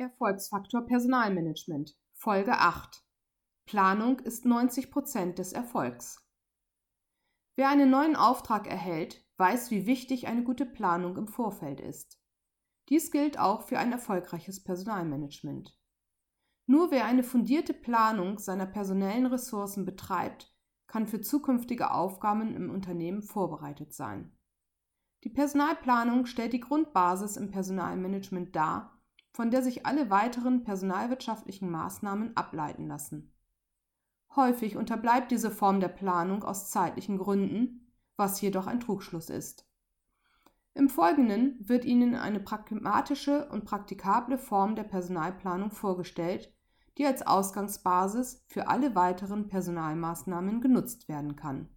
Erfolgsfaktor Personalmanagement Folge 8 Planung ist 90 Prozent des Erfolgs. Wer einen neuen Auftrag erhält, weiß, wie wichtig eine gute Planung im Vorfeld ist. Dies gilt auch für ein erfolgreiches Personalmanagement. Nur wer eine fundierte Planung seiner personellen Ressourcen betreibt, kann für zukünftige Aufgaben im Unternehmen vorbereitet sein. Die Personalplanung stellt die Grundbasis im Personalmanagement dar von der sich alle weiteren personalwirtschaftlichen Maßnahmen ableiten lassen. Häufig unterbleibt diese Form der Planung aus zeitlichen Gründen, was jedoch ein Trugschluss ist. Im Folgenden wird Ihnen eine pragmatische und praktikable Form der Personalplanung vorgestellt, die als Ausgangsbasis für alle weiteren Personalmaßnahmen genutzt werden kann.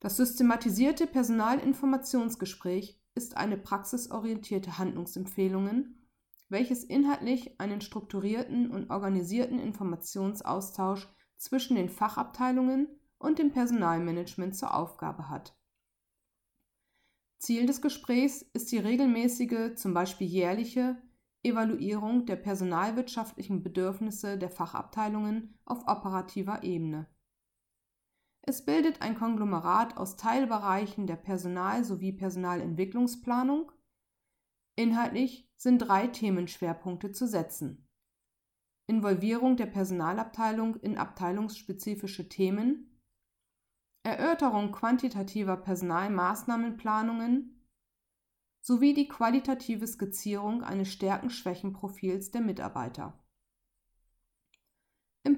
Das systematisierte Personalinformationsgespräch ist eine praxisorientierte Handlungsempfehlungen, welches inhaltlich einen strukturierten und organisierten Informationsaustausch zwischen den Fachabteilungen und dem Personalmanagement zur Aufgabe hat. Ziel des Gesprächs ist die regelmäßige, zum Beispiel jährliche, Evaluierung der personalwirtschaftlichen Bedürfnisse der Fachabteilungen auf operativer Ebene. Es bildet ein Konglomerat aus Teilbereichen der Personal- sowie Personalentwicklungsplanung. Inhaltlich sind drei Themenschwerpunkte zu setzen. Involvierung der Personalabteilung in abteilungsspezifische Themen, Erörterung quantitativer Personalmaßnahmenplanungen sowie die qualitative Skizzierung eines Stärken-Schwächen-Profils der Mitarbeiter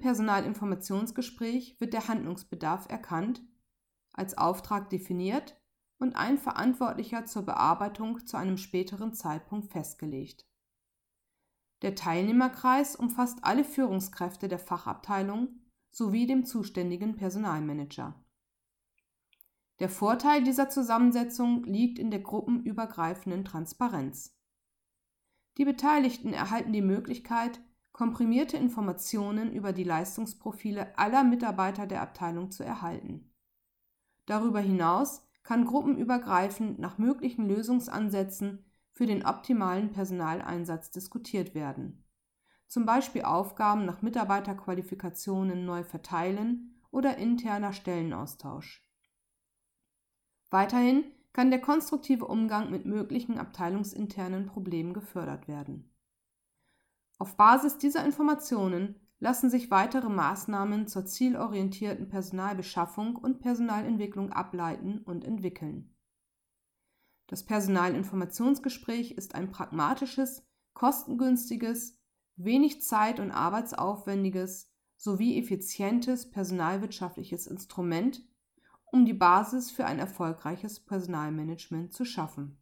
Personalinformationsgespräch wird der Handlungsbedarf erkannt, als Auftrag definiert und ein Verantwortlicher zur Bearbeitung zu einem späteren Zeitpunkt festgelegt. Der Teilnehmerkreis umfasst alle Führungskräfte der Fachabteilung sowie dem zuständigen Personalmanager. Der Vorteil dieser Zusammensetzung liegt in der gruppenübergreifenden Transparenz. Die Beteiligten erhalten die Möglichkeit, komprimierte Informationen über die Leistungsprofile aller Mitarbeiter der Abteilung zu erhalten. Darüber hinaus kann gruppenübergreifend nach möglichen Lösungsansätzen für den optimalen Personaleinsatz diskutiert werden, zum Beispiel Aufgaben nach Mitarbeiterqualifikationen neu verteilen oder interner Stellenaustausch. Weiterhin kann der konstruktive Umgang mit möglichen abteilungsinternen Problemen gefördert werden auf Basis dieser Informationen lassen sich weitere Maßnahmen zur zielorientierten Personalbeschaffung und Personalentwicklung ableiten und entwickeln. Das Personalinformationsgespräch ist ein pragmatisches, kostengünstiges, wenig zeit- und arbeitsaufwendiges sowie effizientes personalwirtschaftliches Instrument, um die Basis für ein erfolgreiches Personalmanagement zu schaffen